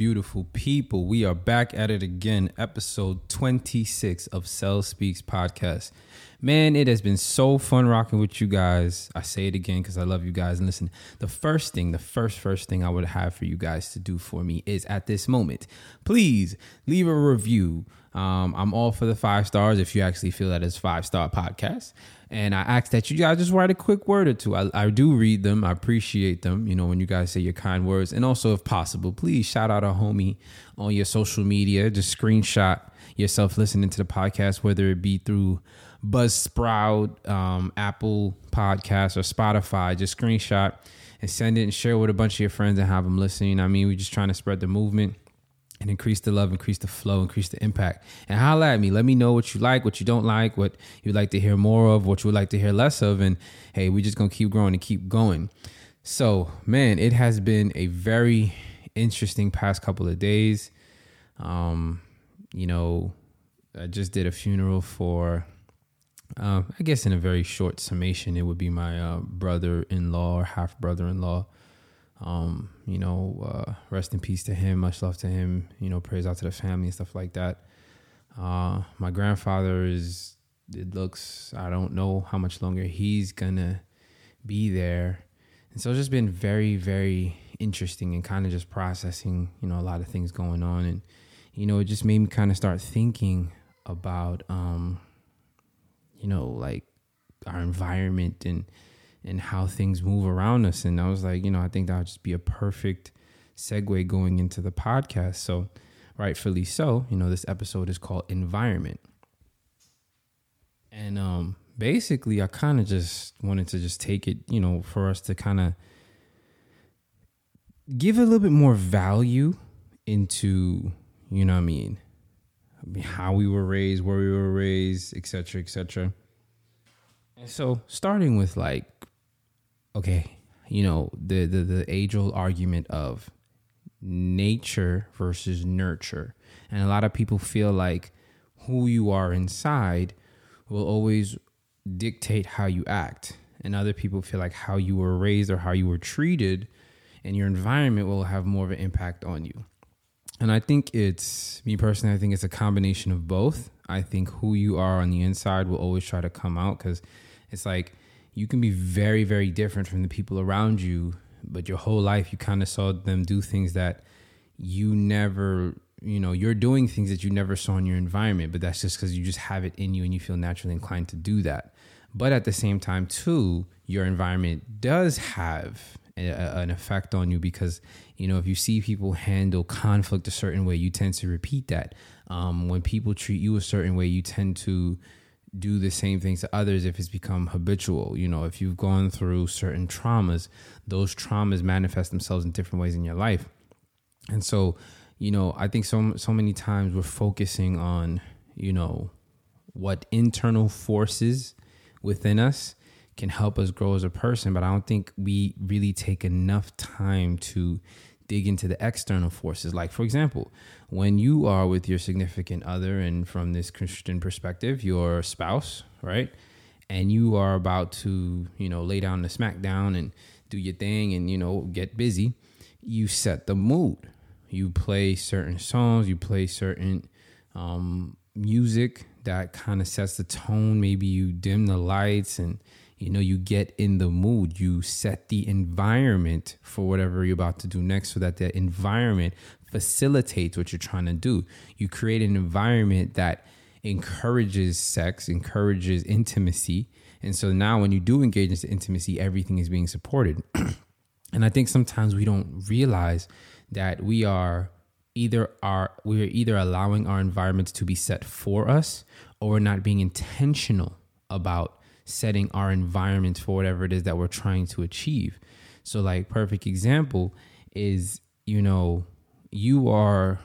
Beautiful people? We are back at it again, episode 26 of SelzSpeaks podcast. Man, it has been so fun rocking with you guys. I say it again because I love you guys. And listen, the first thing, the first, first thing I would have for you guys to do for me is at this moment, please leave a review. Um, I'm all for the five stars if you actually feel that it's five star podcast. And I ask that you guys just write a quick word or two. I, I do read them. I appreciate them, you know, when you guys say your kind words. And also, if possible, please shout out a homie on your social media. Just screenshot yourself listening to the podcast, whether it be through Buzzsprout, um, Apple Podcasts, or Spotify. Just screenshot and send it and share with a bunch of your friends and have them listening. I mean, we're just trying to spread the movement and increase the love, increase the flow, increase the impact. And holla at me. Let me know what you like, what you don't like, what you'd like to hear more of, what you would like to hear less of. And hey, we're just gonna keep growing and keep going. So, man, it has been a very interesting past couple of days. Um, you know, I just did a funeral for uh, I guess in a very short summation, it would be my uh, brother-in-law or half brother-in-law. Um, you know, uh, rest in peace to him. Much love to him. You know, praise out to the family and stuff like that. Uh, my grandfather is. It looks. I don't know how much longer he's gonna be there, and so it's just been very, very interesting and kind of just processing. You know, a lot of things going on, and you know, it just made me kind of start thinking about. Um, you know, like our environment and and how things move around us. And I was like, you know, I think that would just be a perfect segue going into the podcast. So, rightfully so, you know, this episode is called Environment. And um basically I kind of just wanted to just take it, you know, for us to kind of give a little bit more value into, you know what I mean, how we were raised, where we were raised, etc., etc. And so, starting with like, okay, you know, the the the age old argument of nature versus nurture, and a lot of people feel like who you are inside will always dictate how you act, and other people feel like how you were raised or how you were treated, and your environment will have more of an impact on you. And I think it's me personally. I think it's a combination of both. I think who you are on the inside will always try to come out because it's like you can be very, very different from the people around you, but your whole life you kind of saw them do things that you never, you know, you're doing things that you never saw in your environment. But that's just because you just have it in you and you feel naturally inclined to do that. But at the same time, too, your environment does have a, an effect on you because you know if you see people handle conflict a certain way you tend to repeat that um, when people treat you a certain way you tend to do the same things to others if it's become habitual. You know if you've gone through certain traumas those traumas manifest themselves in different ways in your life. And so you know i think so so many times we're focusing on you know what internal forces within us can help us grow as a person, but I don't think we really take enough time to dig into the external forces. Like, for example, when you are with your significant other, and from this Christian perspective, your spouse, right? And you are about to, you know, lay down the smackdown and do your thing and, you know, get busy, you set the mood. You play certain songs, you play certain um, music that kind of sets the tone. Maybe you dim the lights and you know you get in the mood you set the environment for whatever you're about to do next so that the environment facilitates what you're trying to do. You create an environment that encourages sex encourages intimacy. And so now when you do engage into intimacy everything is being supported. And i think sometimes we don't realize that we are either are we're either allowing our environments to be set for us or we're not being intentional about setting our environment for whatever it is that we're trying to achieve. So, like, perfect example is, you know, you are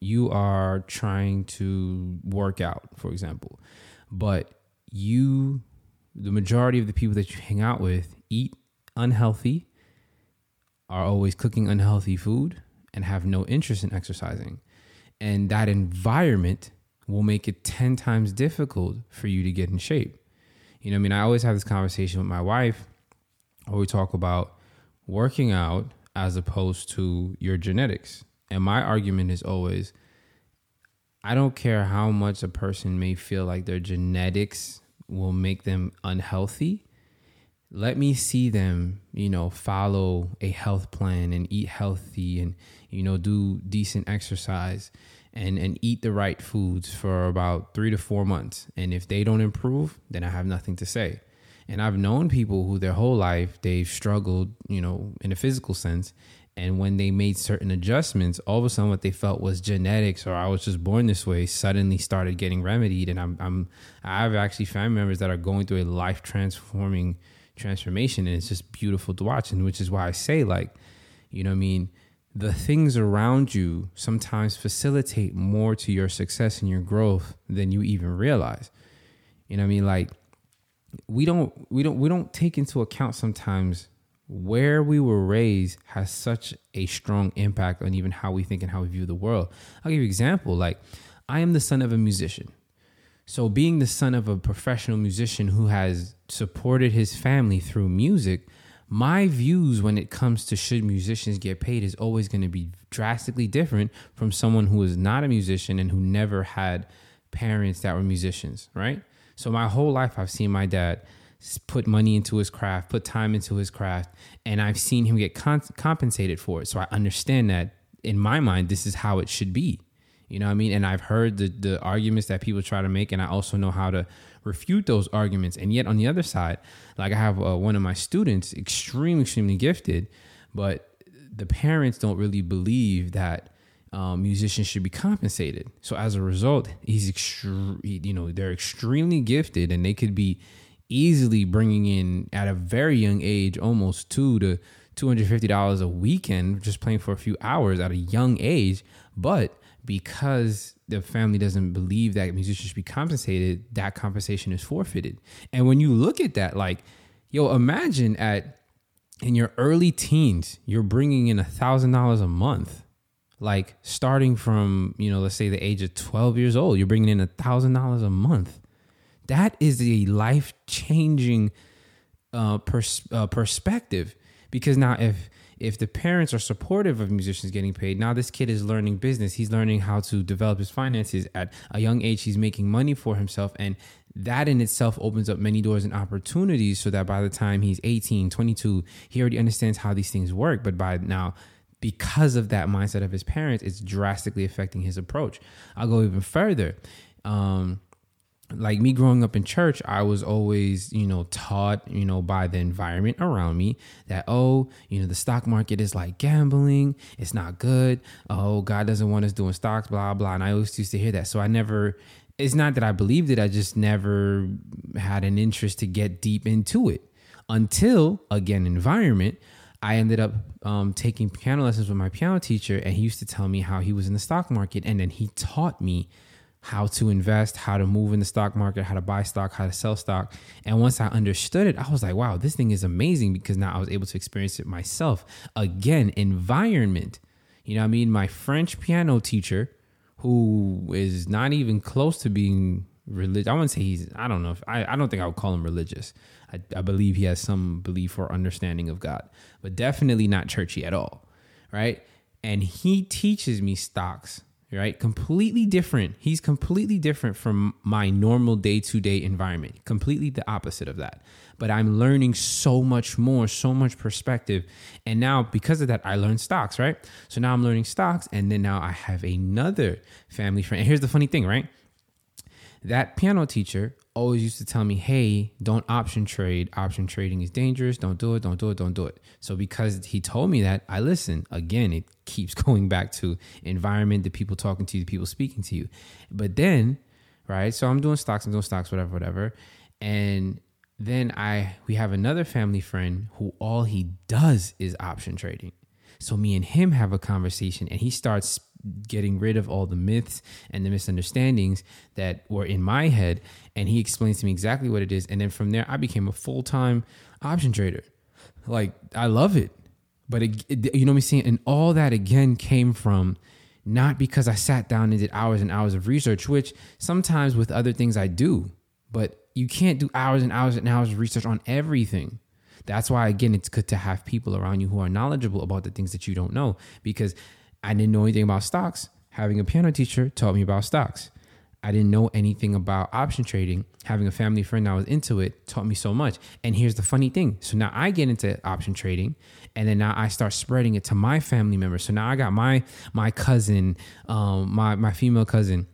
you are trying to work out, for example, but you, the majority of the people that you hang out with, eat unhealthy, are always cooking unhealthy food, and have no interest in exercising. And that environment will make it 10 times difficult for you to get in shape. You know, I mean, I always have this conversation with my wife where we talk about working out as opposed to your genetics. And my argument is always I don't care how much a person may feel like their genetics will make them unhealthy. Let me see them, you know, follow a health plan and eat healthy and, you know, do decent exercise and, and eat the right foods for about three to four months. And if they don't improve, then I have nothing to say. And I've known people who their whole life they've struggled, you know, in a physical sense, and when they made certain adjustments, all of a sudden what they felt was genetics or I was just born this way suddenly started getting remedied. And I'm, I'm I've actually family members that are going through a life transforming transformation. And it's just beautiful to watch. And which is why I say, like, you know I mean? The things around you sometimes facilitate more to your success and your growth than you even realize. You know what I mean? Like we don't we don't we don't take into account sometimes where we were raised has such a strong impact on even how we think and how we view the world. I'll give you an example. Like, I am the son of a musician. So, being the son of a professional musician who has supported his family through music, my views when it comes to should musicians get paid is always going to be drastically different from someone who is not a musician and who never had parents that were musicians, right? So, my whole life, I've seen my dad put money into his craft, put time into his craft, and I've seen him get con- compensated for it. So I understand that in my mind, this is how it should be. You know what I mean? And I've heard the the arguments that people try to make, and I also know how to refute those arguments. And yet, on the other side, like I have uh, one of my students, extremely, extremely gifted, but the parents don't really believe that um, musicians should be compensated. So as a result, he's extre- you know they're extremely gifted, and they could be easily bringing in at a very young age almost two to $250 a weekend just playing for a few hours at a young age but because the family doesn't believe that musicians should be compensated that compensation is forfeited. And when you look at that like yo imagine at in your early teens you're bringing in a thousand dollars a month like starting from you know let's say the age of 12 years old you're bringing in a thousand dollars a month. That is a life changing uh, pers- uh, perspective. Because now if if the parents are supportive of musicians getting paid, now this kid is learning business. He's learning how to develop his finances at a young age. He's making money for himself. And that in itself opens up many doors and opportunities so that by the time he's 18, 22, he already understands how these things work. But by now, because of that mindset of his parents, it's drastically affecting his approach. I'll go even further. Um, like me growing up in church, I was always, you know, taught, you know, by the environment around me that, oh, you know, the stock market is like gambling. It's not good. Oh, God doesn't want us doing stocks, blah, blah. And I always used to hear that. So I never, it's not that I believed it. I just never had an interest to get deep into it until, again, environment. I ended up um, taking piano lessons with my piano teacher, and he used to tell me how he was in the stock market. And then he taught me how to invest, how to move in the stock market, how to buy stock, how to sell stock. And once I understood it, I was like, wow, this thing is amazing because now I was able to experience it myself. Again, environment. You know I mean? My French piano teacher, who is not even close to being religious, I wouldn't say he's, I don't know if, I, I don't think I would call him religious. I, I believe he has some belief or understanding of God, but definitely not churchy at all. Right. And he teaches me stocks right? Completely different. He's completely different from my normal day to day environment, completely the opposite of that. But I'm learning so much more, so much perspective. And now, because of that, I learned stocks, right? So now I'm learning stocks. And then now I have another family friend. And here's the funny thing, right? That piano teacher always used to tell me, hey, don't option trade. Option trading is dangerous. Don't do it. Don't do it. Don't do it. So because he told me that, I listen. Again, it keeps going back to environment, the people talking to you, the people speaking to you. But then, right? So I'm doing stocks, I'm doing stocks, whatever, whatever. And then I we have another family friend who all he does is option trading. So me and him have a conversation and he starts getting rid of all the myths and the misunderstandings that were in my head. And he explains to me exactly what it is. And then from there, I became a full time option trader. Like, I love it. But it, it, you know what I'm saying? And all that again came from not because I sat down and did hours and hours of research, which sometimes with other things I do, but you can't do hours and hours and hours of research on everything. That's why, again, it's good to have people around you who are knowledgeable about the things that you don't know. Because I didn't know anything about stocks. Having a piano teacher taught me about stocks. I didn't know anything about option trading. Having a family friend that was into it taught me so much. And here's the funny thing. So now I get into option trading and then now I start spreading it to my family members. So now I got my my cousin, um, my my female cousin.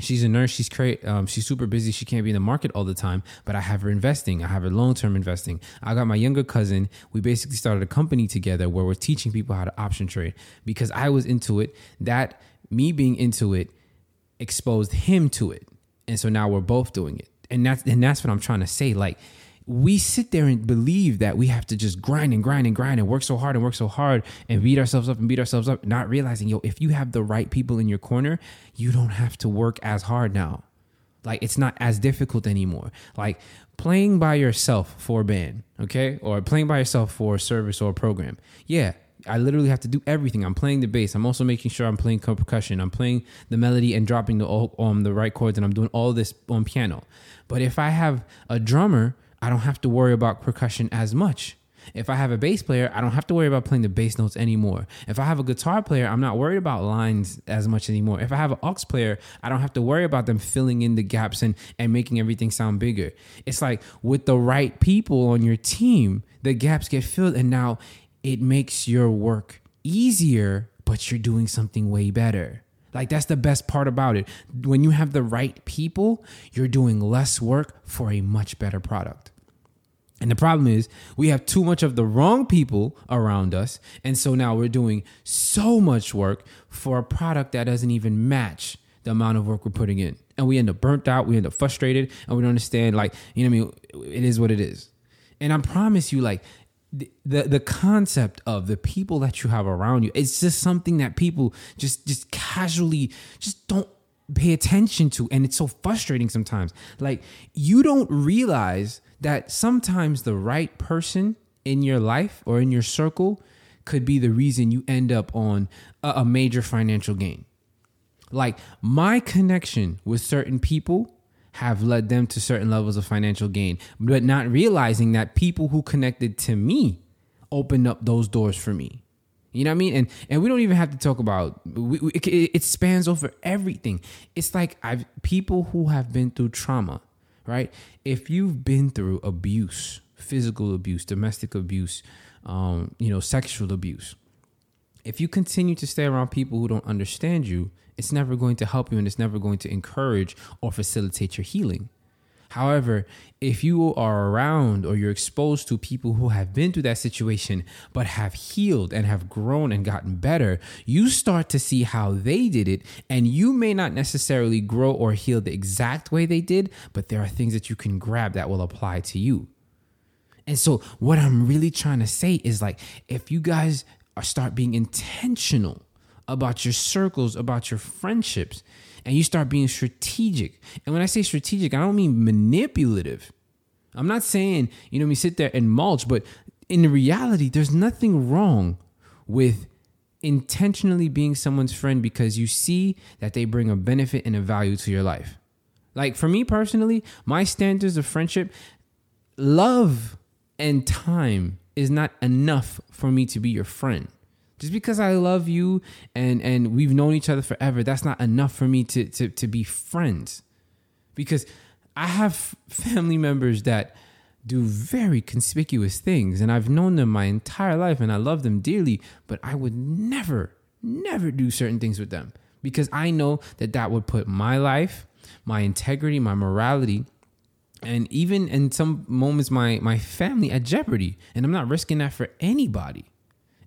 She's a nurse. She's great. Um, she's super busy. She can't be in the market all the time. But I have her investing. I have her long term investing. I got my younger cousin. We basically started a company together where we're teaching people how to option trade because I was into it. That me being into it exposed him to it. And so now we're both doing it. And that's and that's what I'm trying to say. Like we sit there and believe that we have to just grind and grind and grind and work so hard and work so hard and beat ourselves up and beat ourselves up, not realizing, yo, if you have the right people in your corner, you don't have to work as hard now. Like it's not as difficult anymore. Like playing by yourself for a band, okay? Or playing by yourself for a service or a program. Yeah, I literally have to do everything. I'm playing the bass. I'm also making sure I'm playing percussion. I'm playing the melody and dropping the um the right chords, and I'm doing all this on piano. But if I have a drummer, I don't have to worry about percussion as much. If I have a bass player, I don't have to worry about playing the bass notes anymore. If I have a guitar player, I'm not worried about lines as much anymore. If I have an aux player, I don't have to worry about them filling in the gaps and, and making everything sound bigger. It's like with the right people on your team, the gaps get filled and now it makes your work easier, but you're doing something way better. Like that's the best part about it. When you have the right people, you're doing less work for a much better product. And the problem is, we have too much of the wrong people around us. And so now we're doing so much work for a product that doesn't even match the amount of work we're putting in. And we end up burnt out, we end up frustrated, and we don't understand, like, you know what I mean? It is what it is. And I promise you, like, the, the concept of the people that you have around you. It's just something that people just just casually just don't pay attention to and it's so frustrating sometimes. Like you don't realize that sometimes the right person in your life or in your circle could be the reason you end up on a, a major financial gain. Like my connection with certain people have led them to certain levels of financial gain, but not realizing that people who connected to me opened up those doors for me. You know what I mean? And and we don't even have to talk about we, we, it, it spans over everything. It's like I've people who have been through trauma, right? If you've been through abuse, physical abuse, domestic abuse, um, you know, sexual abuse, if you continue to stay around people who don't understand you, it's never going to help you and it's never going to encourage or facilitate your healing. However, if you are around or you're exposed to people who have been through that situation but have healed and have grown and gotten better, you start to see how they did it. And you may not necessarily grow or heal the exact way they did, but there are things that you can grab that will apply to you. And so, what I'm really trying to say is like, if you guys start being intentional about your circles, about your friendships, and you start being strategic. And when I say strategic, I don't mean manipulative. I'm not saying, you know, me sit there and mulch, but in reality, there's nothing wrong with intentionally being someone's friend because you see that they bring a benefit and a value to your life. Like for me personally, my standards of friendship, love and time is not enough for me to be your friend just because I love you and and we've known each other forever, that's not enough for me to to to be friends. Because I have family members that do very conspicuous things and I've known them my entire life and I love them dearly, but I would never never do certain things with them because I know that that would put my life, my integrity, my morality and even in some moments my my family at jeopardy and I'm not risking that for anybody.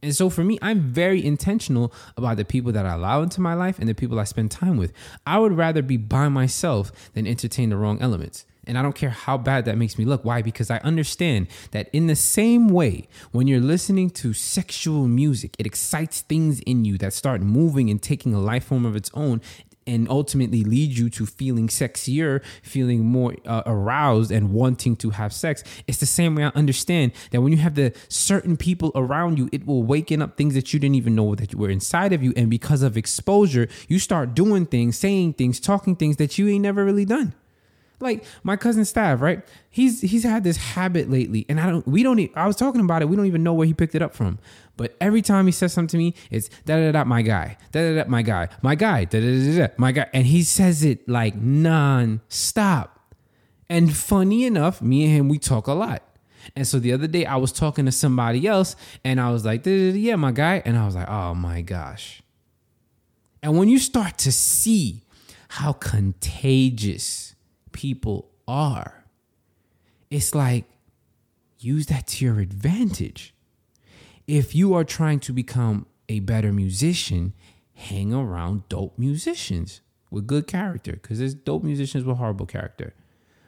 And so for me, I'm very intentional about the people that I allow into my life and the people I spend time with. I would rather be by myself than entertain the wrong elements. And I don't care how bad that makes me look. Why? Because I understand that in the same way, when you're listening to sexual music, it excites things in you that start moving and taking a life form of its own and ultimately lead you to feeling sexier, feeling more uh, aroused, and wanting to have sex. It's the same way I understand that when you have the certain people around you, it will waken up things that you didn't even know that were inside of you. And because of exposure, you start doing things, saying things, talking things that you ain't never really done. Like my cousin Stav, right? He's he's had this habit lately, and I don't. We don't. I was talking about it. We don't even know where he picked it up from. But every time he says something to me, it's da da da my guy, da da da my guy, my guy, da da da da my guy, and he says it like non-stop. And funny enough, me and him we talk a lot. And so the other day I was talking to somebody else, and I was like, yeah, my guy, and I was like, oh my gosh. And when you start to see how contagious people are, it's like use that to your advantage if you are trying to become a better musician, hang around dope musicians with good character because there's dope musicians with horrible character.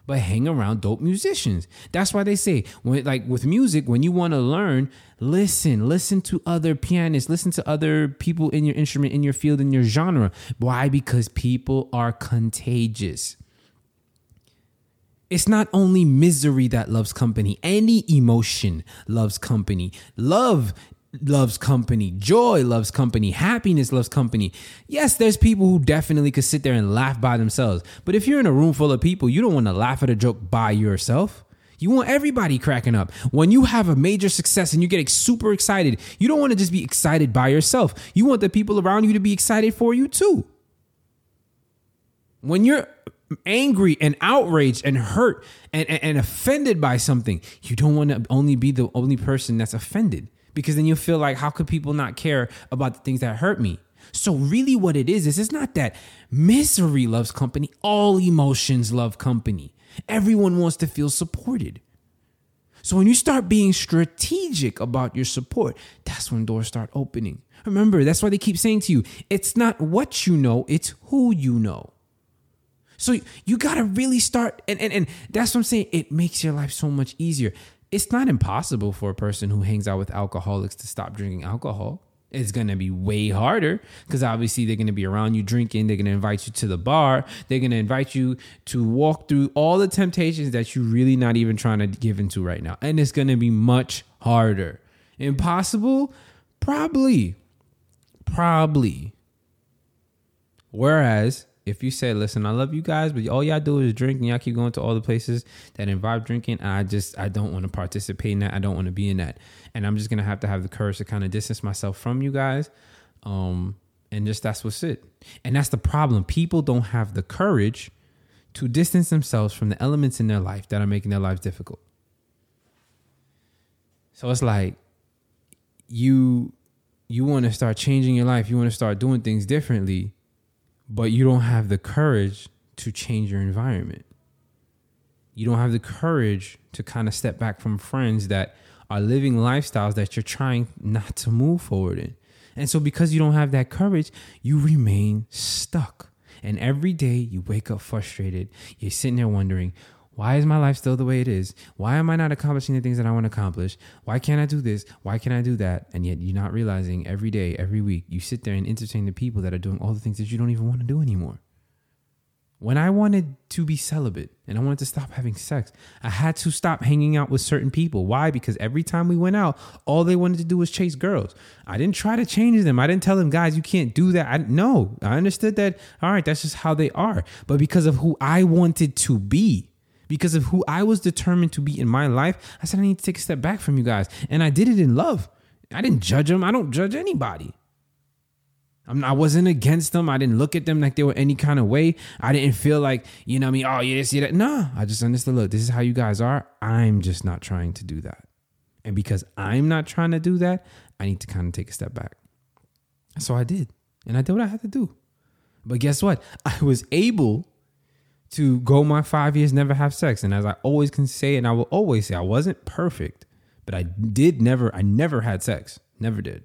But hang around dope musicians. That's why they say when like with music, when you want to learn, listen, listen to other pianists, listen to other people in your instrument, in your field, in your genre. Why? Because people are contagious. It's not only misery that loves company, any emotion loves company. Love loves company. Joy loves company. Happiness loves company. Yes, there's people who definitely could sit there and laugh by themselves. But if you're in a room full of people, you don't want to laugh at a joke by yourself. You want everybody cracking up. When you have a major success and you get super excited, you don't want to just be excited by yourself. You want the people around you to be excited for you too. When you're angry and outraged and hurt and, and, and offended by something, you don't want to only be the only person that's offended because then you feel like, how could people not care about the things that hurt me? So, really, what it is, is it's not that misery loves company, all emotions love company. Everyone wants to feel supported. So, when you start being strategic about your support, that's when doors start opening. Remember, that's why they keep saying to you, it's not what you know, it's who you know. So you gotta really start, and, and and that's what I'm saying. It makes your life so much easier. It's not impossible for a person who hangs out with alcoholics to stop drinking alcohol. It's gonna be way harder because obviously they're gonna be around you drinking. They're gonna invite you to the bar. They're gonna invite you to walk through all the temptations that you're really not even trying to give into right now, and it's gonna be much harder. Impossible, probably, probably. Whereas if you say, listen, I love you guys, but all y'all do is drink and y'all keep going to all the places that involve drinking, I just I don't want to participate in that. I don't want to be in that. And I'm just gonna have to have the courage to kind of distance myself from you guys. Um, and just that's what's it. And that's the problem. People don't have the courage to distance themselves from the elements in their life that are making their lives difficult. So it's like you you want to start changing your life, you want to start doing things differently but you don't have the courage to change your environment. You don't have the courage to kind of step back from friends that are living lifestyles that you're trying not to move forward in. And so, because you don't have that courage, you remain stuck. And every day you wake up frustrated. You're sitting there wondering, why is my life still the way it is? Why am I not accomplishing the things that I want to accomplish? Why can't I do this? Why can't I do that? And yet you're not realizing every day, every week, you sit there and entertain the people that are doing all the things that you don't even want to do anymore. When I wanted to be celibate and I wanted to stop having sex, I had to stop hanging out with certain people. Why? Because every time we went out, all they wanted to do was chase girls. I didn't try to change them. I didn't tell them, guys, you can't do that. I, no, I understood that. All right, that's just how they are. But because of who I wanted to be, because of who I was determined to be in my life, I said I need to take a step back from you guys. And I did it in love. I didn't judge them. I don't judge anybody. I'm, I wasn't against them. I didn't look at them like they were any kind of way. I didn't feel like, you know I mean? Oh, yeah, see that. Nah, I just understood, look, this is how you guys are. I'm just not trying to do that. And because I'm not trying to do that, I need to kind of take a step back. So I did. And I did what I had to do. But guess what? I was able to go my five years never have sex. And as I always can say, and I will always say, I wasn't perfect, but I did never, I never had sex. Never did.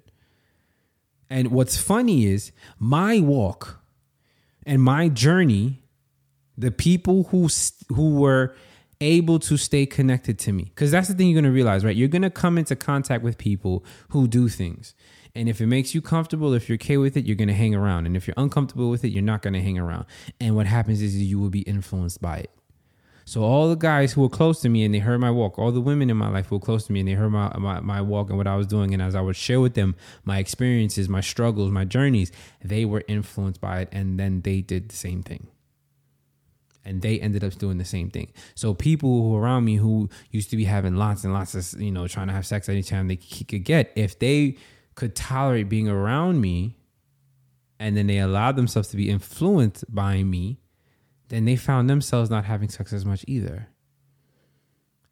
And what's funny is my walk and my journey, the people who who were able to stay connected to me, because that's the thing you're gonna realize, right? You're gonna come into contact with people who do things. And if it makes you comfortable, if you're okay with it, you're going to hang around. And if you're uncomfortable with it, you're not going to hang around. And what happens is you will be influenced by it. So all the guys who were close to me and they heard my walk, all the women in my life who were close to me and they heard my, my, my walk and what I was doing. And as I would share with them my experiences, my struggles, my journeys, they were influenced by it. And then they did the same thing. and they ended up doing the same thing. So people who around me who used to be having lots and lots of, you know, trying to have sex anytime they could get, if they could tolerate being around me and then they allowed themselves to be influenced by me, then they found themselves not having sex as much either.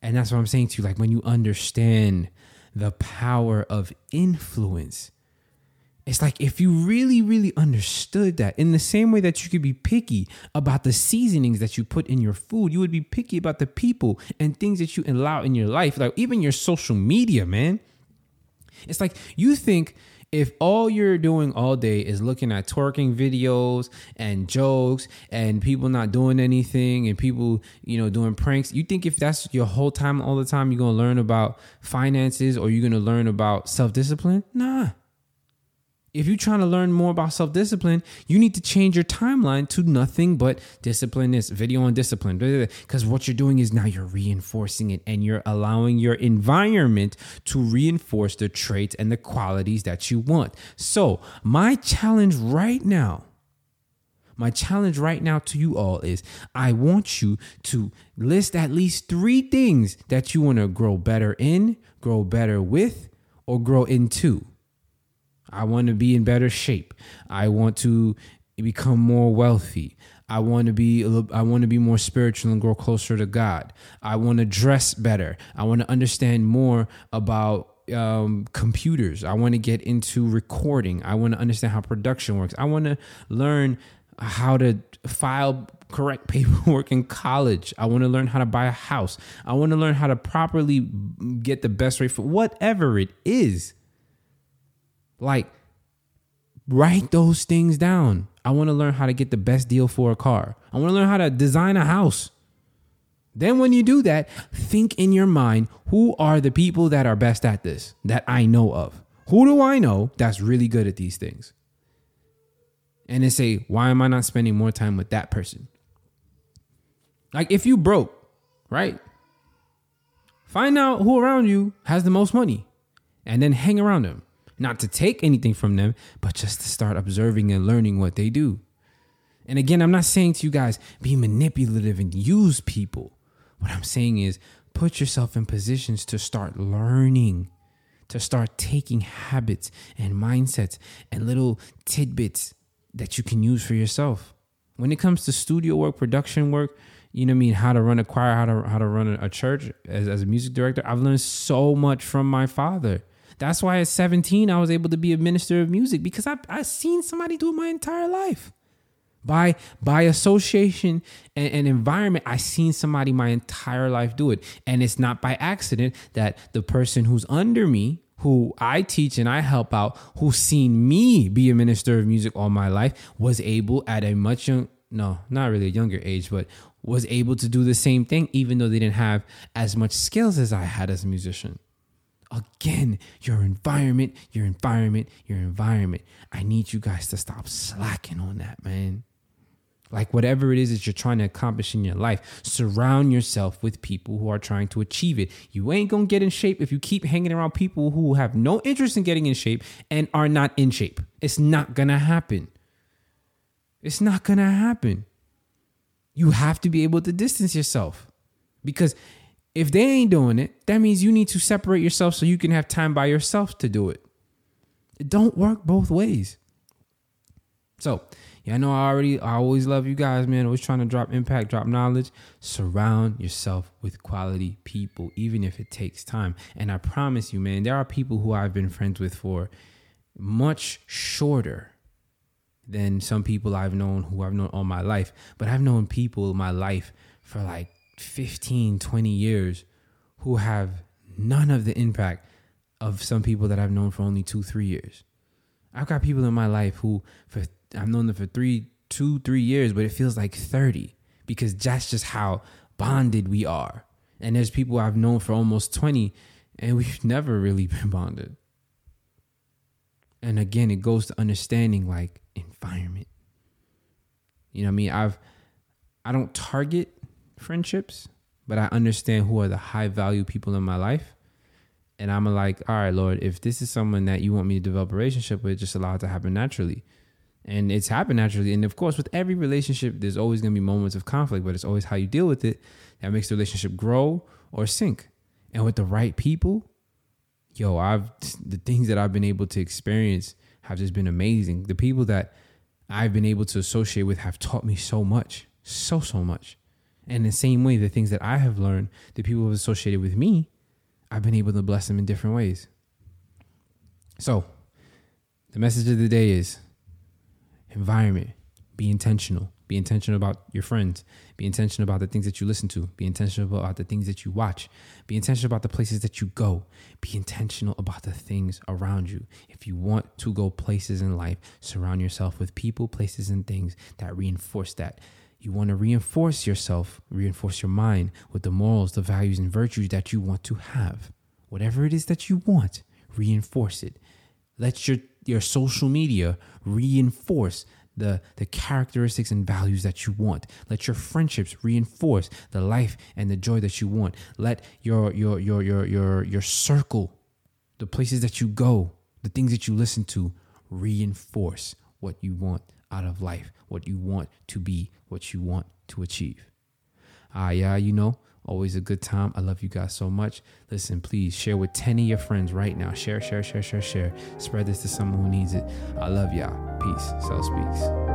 And that's what I'm saying to you. Like when you understand the power of influence, it's like if you really, really understood that, in the same way that you could be picky about the seasonings that you put in your food, you would be picky about the people and things that you allow in your life, like even your social media, man. It's like you think if all you're doing all day is looking at twerking videos and jokes and people not doing anything and people, you know, doing pranks, you think if that's your whole time all the time, you're to learn about finances or you're to learn about self discipline? Nah. If you're trying to learn more about self discipline, you need to change your timeline to nothing but discipline this video on discipline. Because what you're doing is now you're reinforcing it and you're allowing your environment to reinforce the traits and the qualities that you want. So, my challenge right now, my challenge right now to you all is I want you to list at least three things that you want to grow better in, grow better with, or grow into. I want to be in better shape. I want to become more wealthy. I want to be I want to be more spiritual and grow closer to God. I want to dress better. I want to understand more about um, computers. I want to get into recording. I want to understand how production works. I want to learn how to file correct paperwork in college. I want to learn how to buy a house. I want to learn how to properly get the best rate for whatever it is. Like, write those things down. I want to learn how to get the best deal for a car. I want to learn how to design a house. Then, when you do that, think in your mind who are the people that are best at this that I know of? Who do I know that's really good at these things? And then say, why am I not spending more time with that person? Like, if you broke, right? Find out who around you has the most money and then hang around them not to take anything from them, but just to start observing and learning what they do. And again, I'm not saying to you guys be manipulative and use people. What I'm saying is put yourself in positions to start learning, to start taking habits and mindsets and little tidbits that you can use for yourself. When it comes to studio work, production work, you know what I mean, how to run a choir, how to how to run a church as, as a music director, I've learned so much from my father. That's why at 17 I was able to be a minister of music because I I seen somebody do it my entire life. By by association and, and environment, I've seen somebody my entire life do it. And it's not by accident that the person who's under me, who I teach and I help out, who's seen me be a minister of music all my life, was able at a much young no, not really a younger age, but was able to do the same thing, even though they didn't have as much skills as I had as a musician. Again, your environment, your environment, your environment. I need you guys to stop slacking on that, man. Like whatever it is that you're trying to accomplish in your life, surround yourself with people who are trying to achieve it. You ain't gonna get in shape if you keep hanging around people who have no interest in getting in shape and are not in shape. It's not gonna happen. It's not gonna happen. You have to be able to distance yourself because if they ain't doing it, that means you need to separate yourself so you can have time by yourself to do it. It don't work both ways. So, yeah, I know I already I always love you guys, man. Always trying to drop impact, drop knowledge. Surround yourself with quality people, even if it takes time. And I promise you, man, there are people who I've been friends with for much shorter than some people I've known who I've known all my life. But I've known people in my life for like 15, 20 years who have none of the impact of some people that I've known for only two, three years. I've got people in my life who for I've known them for three, two, three years, but it feels like 30 because that's just how bonded we are. And there's people I've known for almost 20 and we've never really been bonded. And again, it goes to understanding like environment. You know what I mean? I've I don't target friendships, but I understand who are the high value people in my life. And I'm like, all right, Lord, if this is someone that you want me to develop a relationship with, just allow it to happen naturally. And it's happened naturally. And of course, with every relationship, there's always going to be moments of conflict, but it's always how you deal with it that makes the relationship grow or sink. And with the right people, yo, I've the things that I've been able to experience have just been amazing. The people that I've been able to associate with have taught me so much, so, so much. And the same way, the things that I have learned, the people who have associated with me, I've been able to bless them in different ways. So, the message of the day is environment, be intentional. Be intentional about your friends. Be intentional about the things that you listen to. Be intentional about the things that you watch. Be intentional about the places that you go. Be intentional about the things around you. If you want to go places in life, surround yourself with people, places, and things that reinforce that. You want to reinforce yourself, reinforce your mind with the morals, the values, and virtues that you want to have. Whatever it is that you want, reinforce it. Let your, your social media reinforce the, the characteristics and values that you want. Let your friendships reinforce the life and the joy that you want. Let your your your your your your circle, the places that you go, the things that you listen to, reinforce what you want out of life, what you want to be, what you want to achieve. Ah, uh, yeah, you know, always a good time. I love you guys so much. Listen, please share with 10 of your friends right now. Share, share, share, share, share. Spread this to someone who needs it. I love y'all. Peace. SelzSpeaks.